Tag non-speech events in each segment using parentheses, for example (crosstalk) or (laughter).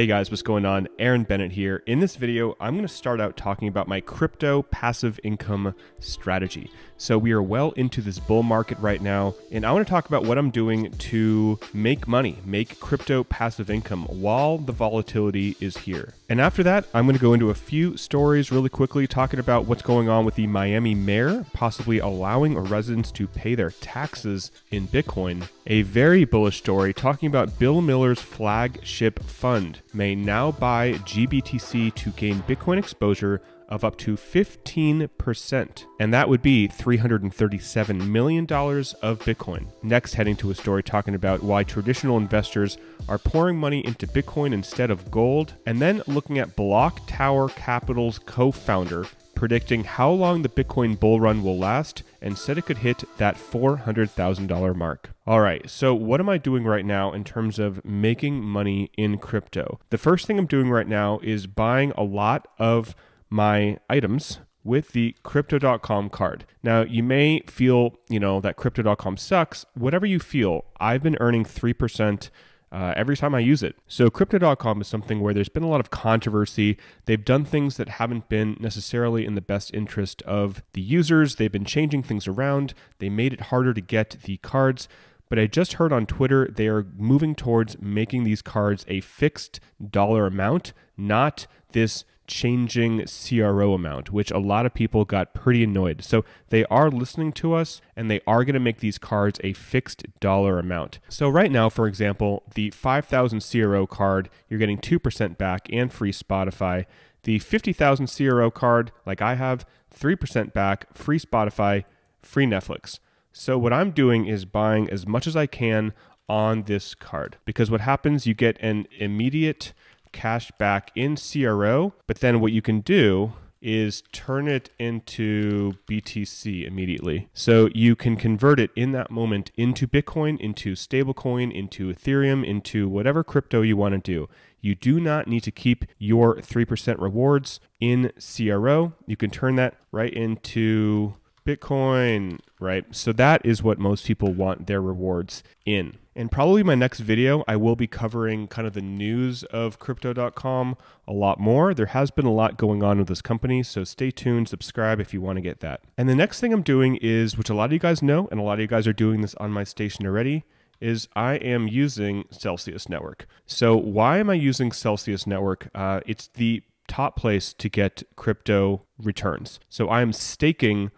Hey guys, what's going on? Aaron Bennett here. In this video, I'm going to start out talking about my crypto passive income strategy. So we are well into this bull market right now, and I want to talk about what I'm doing to make money, make crypto passive income while the volatility is here. And after that, I'm going to go into a few stories really quickly talking about what's going on with the Miami mayor possibly allowing residents to pay their taxes in Bitcoin. A very bullish story talking about Bill Miller's flagship fund may now buy GBTC to gain Bitcoin exposure of up to 15%. And that would be $337 million of Bitcoin. Next, heading to a story talking about why traditional investors are pouring money into Bitcoin instead of gold. And then looking at Block Tower Capital's co founder predicting how long the Bitcoin bull run will last and said it could hit that $400,000 mark. All right, so what am I doing right now in terms of making money in crypto? The first thing I'm doing right now is buying a lot of my items with the crypto.com card. Now, you may feel, you know, that crypto.com sucks. Whatever you feel, I've been earning 3% uh, every time I use it. So, Crypto.com is something where there's been a lot of controversy. They've done things that haven't been necessarily in the best interest of the users. They've been changing things around. They made it harder to get the cards. But I just heard on Twitter they are moving towards making these cards a fixed dollar amount, not this changing CRO amount, which a lot of people got pretty annoyed. So they are listening to us and they are going to make these cards a fixed dollar amount. So right now, for example, the 5000 CRO card, you're getting 2% back and free Spotify. The 50,000 CRO card, like I have, 3% back, free Spotify, free Netflix. So what I'm doing is buying as much as I can on this card because what happens you get an immediate cash back in CRO, but then what you can do is turn it into BTC immediately. So you can convert it in that moment into Bitcoin, into stablecoin, into Ethereum, into whatever crypto you want to do. You do not need to keep your 3% rewards in CRO. You can turn that right into Bitcoin, right? So that is what most people want their rewards in. And probably my next video, I will be covering kind of the news of crypto.com a lot more. There has been a lot going on with this company, so stay tuned, subscribe if you want to get that. And the next thing I'm doing is, which a lot of you guys know, and a lot of you guys are doing this on my station already, is I am using Celsius Network. So why am I using Celsius Network? Uh, it's the top place to get crypto returns. So I am staking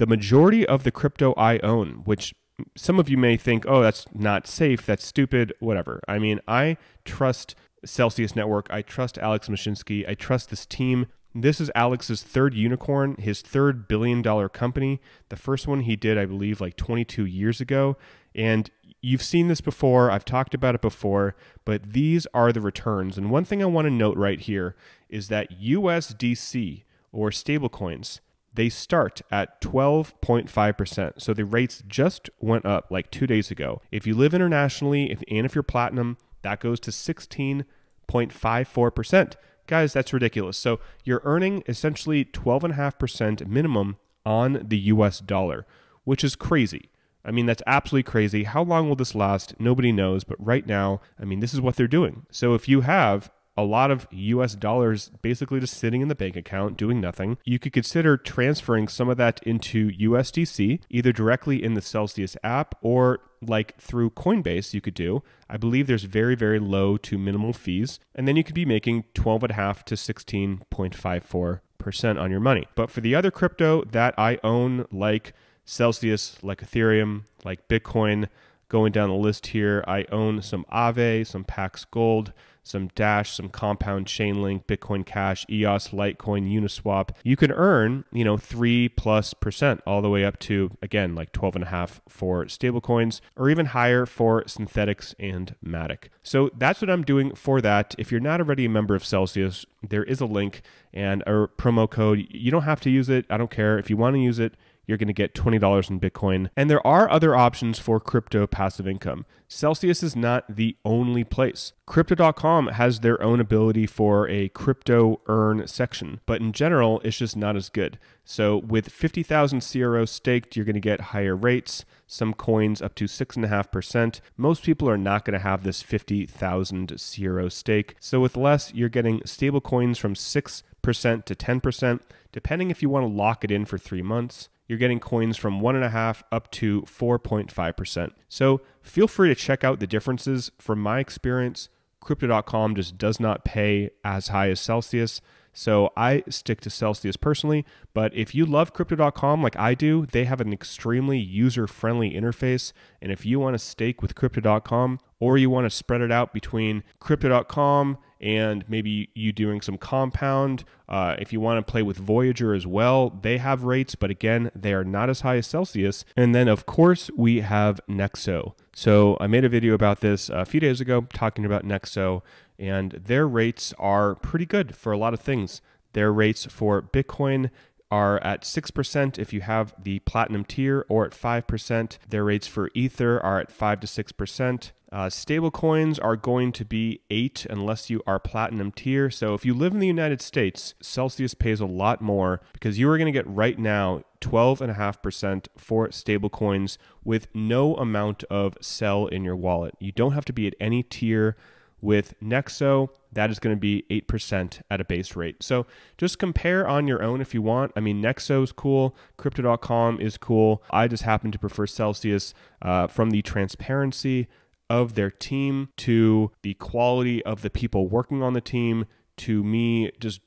the majority of the crypto I own, which some of you may think, oh, that's not safe, that's stupid, whatever. I mean, I trust Celsius Network, I trust Alex Mashinsky, I trust this team. This is Alex's third unicorn, his third billion dollar company. The first one he did, I believe, like 22 years ago. And you've seen this before, I've talked about it before, but these are the returns. And one thing I want to note right here is that USDC or stablecoins they start at 12.5%. So the rates just went up like two days ago. If you live internationally, if, and if you're platinum, that goes to 16.54%. Guys, that's ridiculous. So you're earning essentially 12.5% minimum on the US dollar, which is crazy. I mean, that's absolutely crazy. How long will this last? Nobody knows. But right now, I mean, this is what they're doing. So if you have a lot of US dollars basically just sitting in the bank account doing nothing. You could consider transferring some of that into USDC, either directly in the Celsius app or like through Coinbase, you could do. I believe there's very, very low to minimal fees. And then you could be making 12.5 to 16.54% on your money. But for the other crypto that I own, like Celsius, like Ethereum, like Bitcoin, going down the list here, I own some Aave, some Pax Gold, some Dash, some Compound, Chainlink, Bitcoin Cash, EOS, Litecoin, Uniswap, you can earn, you know, three plus percent all the way up to, again, like 12 and a half for stablecoins or even higher for synthetics and Matic. So that's what I'm doing for that. If you're not already a member of Celsius, there is a link and a promo code. You don't have to use it. I don't care. If you want to use it, you're going to get $20 in Bitcoin. And there are other options for crypto passive income. Celsius is not the only place. Crypto.com has their own ability for a crypto earn section, but in general, it's just not as good. So with 50,000 CRO staked, you're going to get higher rates, some coins up to 6.5%. Most people are not going to have this 50,000 CRO stake. So with less, you're getting stable coins from 6% to 10%, depending if you want to lock it in for three months you're getting coins from 1.5 up to 4.5%. So feel free to check out the differences. From my experience, Crypto.com just does not pay as high as Celsius. So I stick to Celsius personally. But if you love Crypto.com like I do, they have an extremely user friendly interface. And if you want to stake with Crypto.com or you want to spread it out between Crypto.com and maybe you doing some compound. Uh, if you want to play with Voyager as well, they have rates, but again, they are not as high as Celsius. And then, of course, we have Nexo. So I made a video about this a few days ago talking about Nexo, and their rates are pretty good for a lot of things. Their rates for Bitcoin are at 6% if you have the platinum tier or at 5%. Their rates for Ether are at 5 to 6%. Uh, stable coins are going to be 8 unless you are platinum tier. So if you live in the United States, Celsius pays a lot more because you are going to get right now 12.5% for stable coins with no amount of CEL in your wallet. You don't have to be at any tier with Nexo, that is going to be 8% at a base rate. So just compare on your own if you want. I mean, Nexo is cool, Crypto.com is cool. I just happen to prefer Celsius uh, from the transparency of their team to the quality of the people working on the team to me just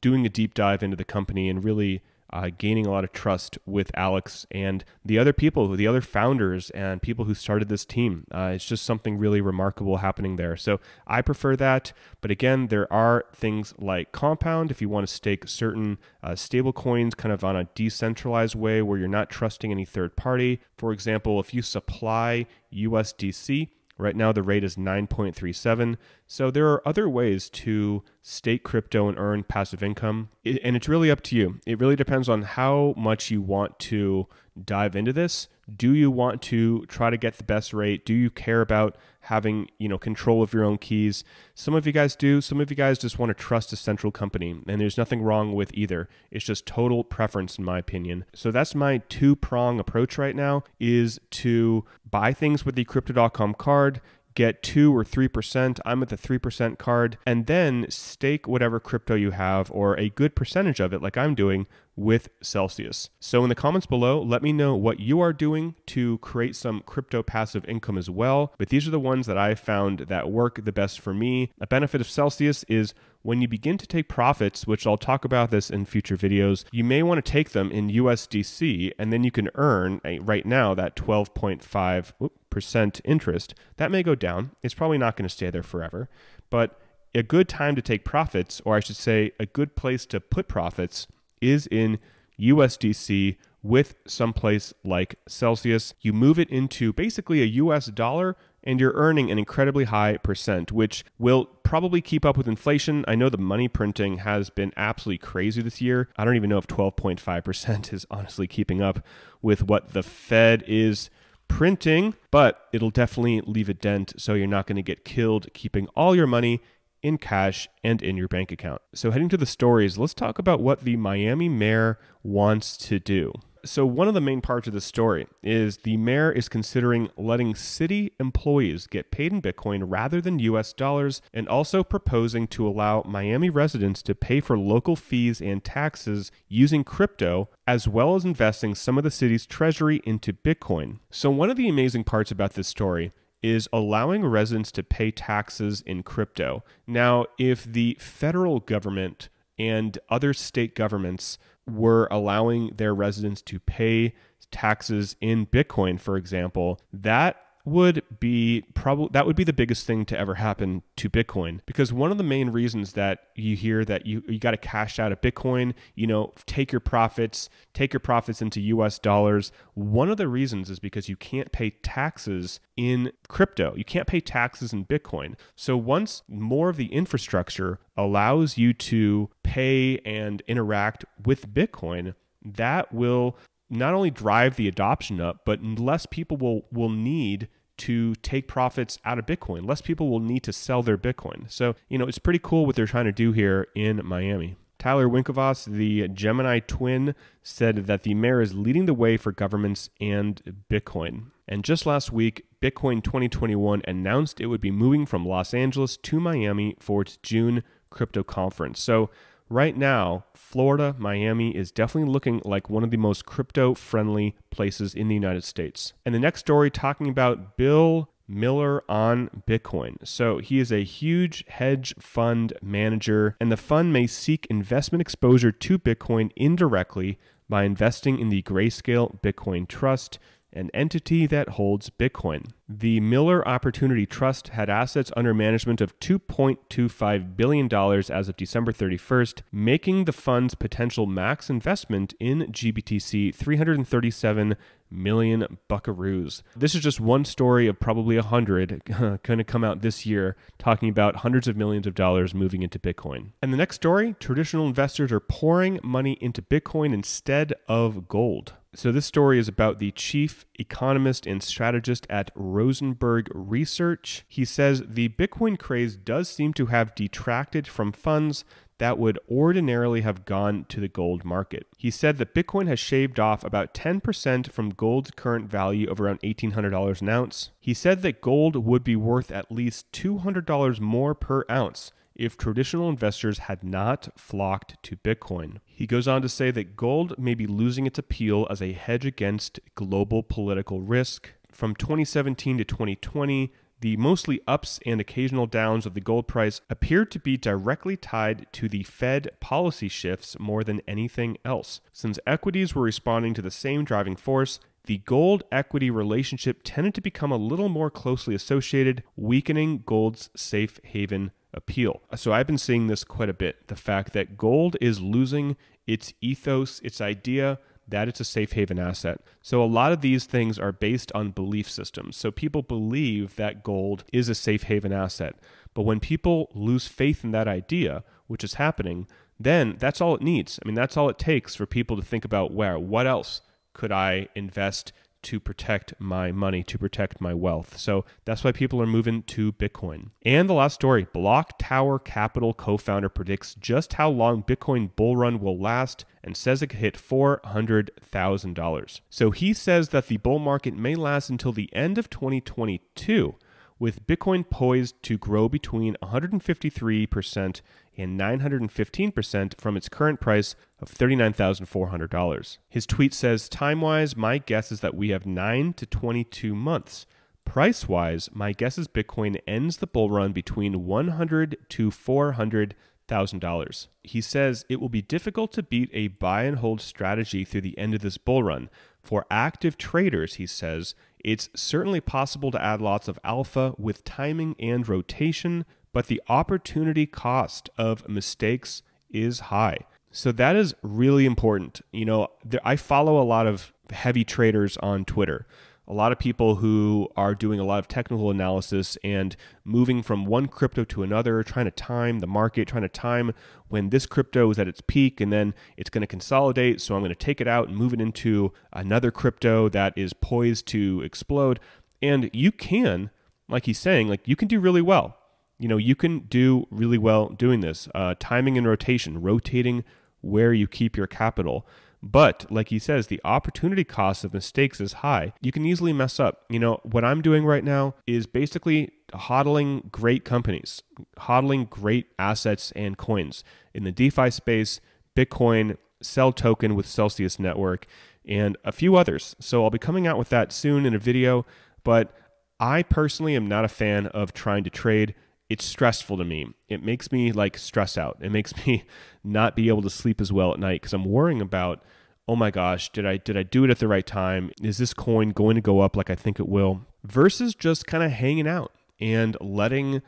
doing a deep dive into the company and really uh, gaining a lot of trust with Alex and the other people, the other founders and people who started this team. Uh, it's just something really remarkable happening there. So I prefer that. But again, there are things like Compound if you want to stake certain uh, stable coins kind of on a decentralized way where you're not trusting any third party. For example, if you supply USDC, Right now, the rate is 9.37. So there are other ways to stake crypto and earn passive income. and it's really up to you. It really depends on how much you want to dive into this. Do you want to try to get the best rate? Do you care about having, you know, control of your own keys? Some of you guys do. Some of you guys just want to trust a central company, and there's nothing wrong with either. It's just total preference in my opinion. So that's my two-prong approach right now is to buy things with the crypto.com card get 2 or 3%. I'm at the 3% card, and then stake whatever crypto you have or a good percentage of it, like I'm doing with Celsius. So, in the comments below, let me know what you are doing to create some crypto passive income as well. But these are the ones that I found that work the best for me. A benefit of Celsius is when you begin to take profits, which I'll talk about this in future videos, you may want to take them in USDC and then you can earn right now that 12.5% interest. That may go down. It's probably not going to stay there forever, but a good time to take profits, or I should say, a good place to put profits, is in USDC with someplace like Celsius. You move it into basically a US dollar and you're earning an incredibly high percent, which will probably keep up with inflation. I know the money printing has been absolutely crazy this year. I don't even know if 12.5% (laughs) is honestly keeping up with what the Fed is printing, but it'll definitely leave a dent so you're not going to get killed keeping all your money in cash and in your bank account. So, heading to the stories, let's talk about what the Miami mayor wants to do. So, one of the main parts of the story is the mayor is considering letting city employees get paid in Bitcoin rather than US dollars, and also proposing to allow Miami residents to pay for local fees and taxes using crypto, as well as investing some of the city's treasury into Bitcoin. So, one of the amazing parts about this story is allowing residents to pay taxes in crypto. Now, if the federal government and other state governments were allowing their residents to pay taxes in Bitcoin, for example, that would be probably that would be the biggest thing to ever happen to Bitcoin because one of the main reasons that you hear that you you got to cash out of Bitcoin, you know, take your profits, take your profits into US dollars. One of the reasons is because you can't pay taxes in crypto. You can't pay taxes in Bitcoin. So once more of the infrastructure allows you to pay and interact with Bitcoin, that will not only drive the adoption up, but less people will will need to take profits out of Bitcoin. Less people will need to sell their Bitcoin. So, you know, it's pretty cool what they're trying to do here in Miami. Tyler Winklevoss, the Gemini twin, said that the mayor is leading the way for governments and Bitcoin. And just last week, Bitcoin 2021 announced it would be moving from Los Angeles to Miami for its June crypto conference. So, right now, Florida, Miami is definitely looking like one of the most crypto friendly places in the United States. And the next story talking about Bill Miller on Bitcoin. So he is a huge hedge fund manager, and the fund may seek investment exposure to Bitcoin indirectly by investing in the Grayscale Bitcoin Trust an entity that holds Bitcoin. The Miller Opportunity Trust had assets under management of $2.25 billion as of December 31st, making the fund's potential max investment in GBTC 337 million buckaroos. This is just one story of probably a hundred (laughs) going to come out this year talking about hundreds of millions of dollars moving into Bitcoin. And the next story traditional investors are pouring money into Bitcoin instead of gold. So, this story is about the chief economist and strategist at Rosenberg Research. He says the Bitcoin craze does seem to have detracted from funds that would ordinarily have gone to the gold market. He said that Bitcoin has shaved off about 10% from gold's current value of around $1,800 an ounce. He said that gold would be worth at least $200 more per ounce if traditional investors had not flocked to Bitcoin. He goes on to say that gold may be losing its appeal as a hedge against global political risk. From 2017 to 2020, the mostly ups and occasional downs of the gold price appeared to be directly tied to the Fed policy shifts more than anything else. Since equities were responding to the same driving force, the gold equity relationship tended to become a little more closely associated, weakening gold's safe haven appeal. So I've been seeing this quite a bit the fact that gold is losing its ethos, its idea that it's a safe haven asset. So a lot of these things are based on belief systems. So people believe that gold is a safe haven asset. But when people lose faith in that idea, which is happening, then that's all it needs. I mean, that's all it takes for people to think about where, what else could I invest to protect my money, to protect my wealth. So that's why people are moving to Bitcoin. And the last story Block Tower Capital co founder predicts just how long Bitcoin bull run will last and says it could hit $400,000. So he says that the bull market may last until the end of 2022 with Bitcoin poised to grow between 153% and 915% from its current price of $39,400. His tweet says, Time wise, my guess is that we have 9 to 22 months. Price wise, my guess is Bitcoin ends the bull run between 100 to 400 $1,000. He says it will be difficult to beat a buy and hold strategy through the end of this bull run. For active traders, he says, it's certainly possible to add lots of alpha with timing and rotation, but the opportunity cost of mistakes is high. So that is really important. You know, there, I follow a lot of heavy traders on Twitter a lot of people who are doing a lot of technical analysis and moving from one crypto to another, trying to time the market, trying to time when this crypto is at its peak and then it's going to consolidate. So I'm going to take it out and move it into another crypto that is poised to explode. And you can, like he's saying, like you can do really well. You know, you can do really well doing this. Uh, timing and rotation, rotating where you keep your capital. But like he says, the opportunity cost of mistakes is high. You can easily mess up. You know, what I'm doing right now is basically hodling great companies, hodling great assets and coins in the DeFi space, Bitcoin, CEL Token with Celsius Network, and a few others. So I'll be coming out with that soon in a video. But I personally am not a fan of trying to trade it's stressful to me. It makes me like stress out. It makes (laughs) me not be able to sleep as well at night because I'm worrying about, oh my gosh, did I did I do it at the right time? Is this coin going to go up like I think it will? Versus just kind of hanging out and letting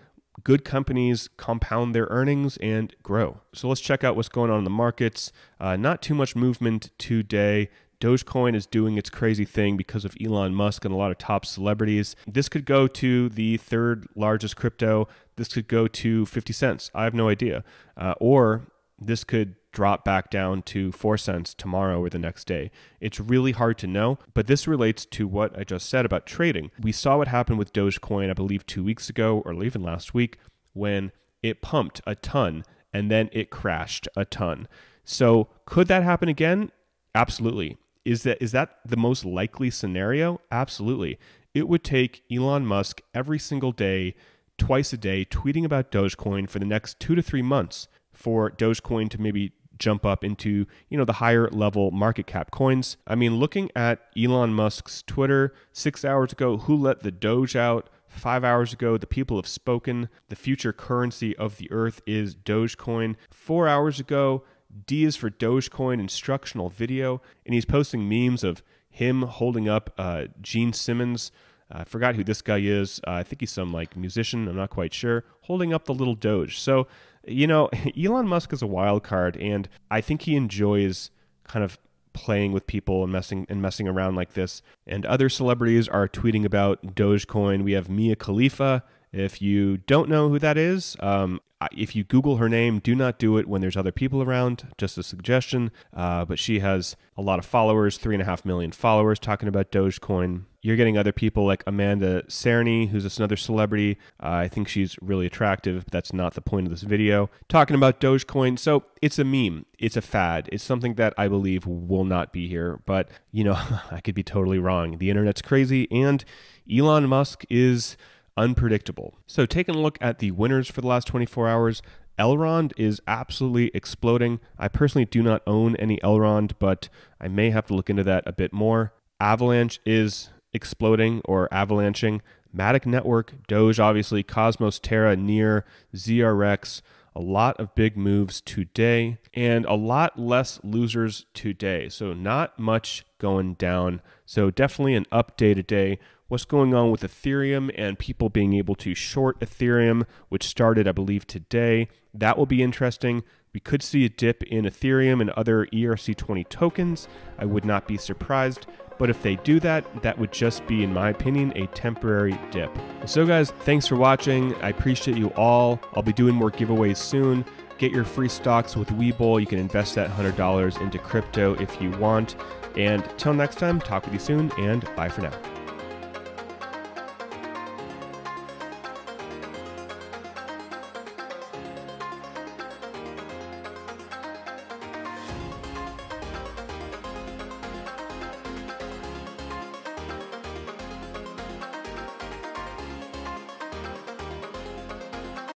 good companies compound their earnings and grow. So let's check out what's going on in the markets. Uh, not too much movement today. Dogecoin is doing its crazy thing because of Elon Musk and a lot of top celebrities. This could go to the third largest crypto. This could go to 50 cents. I have no idea. Uh, or this could drop back down to 4 cents tomorrow or the next day. It's really hard to know, but this relates to what I just said about trading. We saw what happened with Dogecoin, I believe, two weeks ago or even last week when it pumped a ton and then it crashed a ton. So, could that happen again? Absolutely. Is that is that the most likely scenario? Absolutely. It would take Elon Musk every single day, twice a day, tweeting about Dogecoin for the next two to three months for Dogecoin to maybe jump up into you know the higher level market cap coins. I mean, looking at Elon Musk's Twitter six hours ago, who let the Doge out? Five hours ago, the people have spoken. The future currency of the earth is Dogecoin. Four hours ago, D is for Dogecoin instructional video, and he's posting memes of him holding up uh, Gene Simmons. I forgot who this guy is. Uh, I think he's some like musician. I'm not quite sure. Holding up the little Doge. So, you know, (laughs) Elon Musk is a wild card, and I think he enjoys kind of playing with people and messing and messing around like this. And other celebrities are tweeting about Dogecoin. We have Mia Khalifa. If you don't know who that is, um, if you Google her name, do not do it when there's other people around. Just a suggestion. Uh, but she has a lot of followers, three and a half million followers, talking about Dogecoin. You're getting other people like Amanda Cerny, who's just another celebrity. Uh, I think she's really attractive, but that's not the point of this video. Talking about Dogecoin. So it's a meme. It's a fad. It's something that I believe will not be here. But, you know, (laughs) I could be totally wrong. The internet's crazy, and Elon Musk is unpredictable. So, taking a look at the winners for the last 24 hours, Elrond is absolutely exploding. I personally do not own any Elrond, but I may have to look into that a bit more. Avalanche is exploding or avalanching. Matic Network, Doge, obviously, Cosmos, Terra, Near, ZRX, a lot of big moves today and a lot less losers today. So, not much going down. So, definitely an updated day what's going on with Ethereum and people being able to short Ethereum, which started, I believe, today. That will be interesting. We could see a dip in Ethereum and other ERC20 tokens. I would not be surprised. But if they do that, that would just be, in my opinion, a temporary dip. So, guys, thanks for watching. I appreciate you all. I'll be doing more giveaways soon. Get your free stocks with Webull. You can invest that $100 into crypto if you want. And till next time, talk with you soon, and bye for now.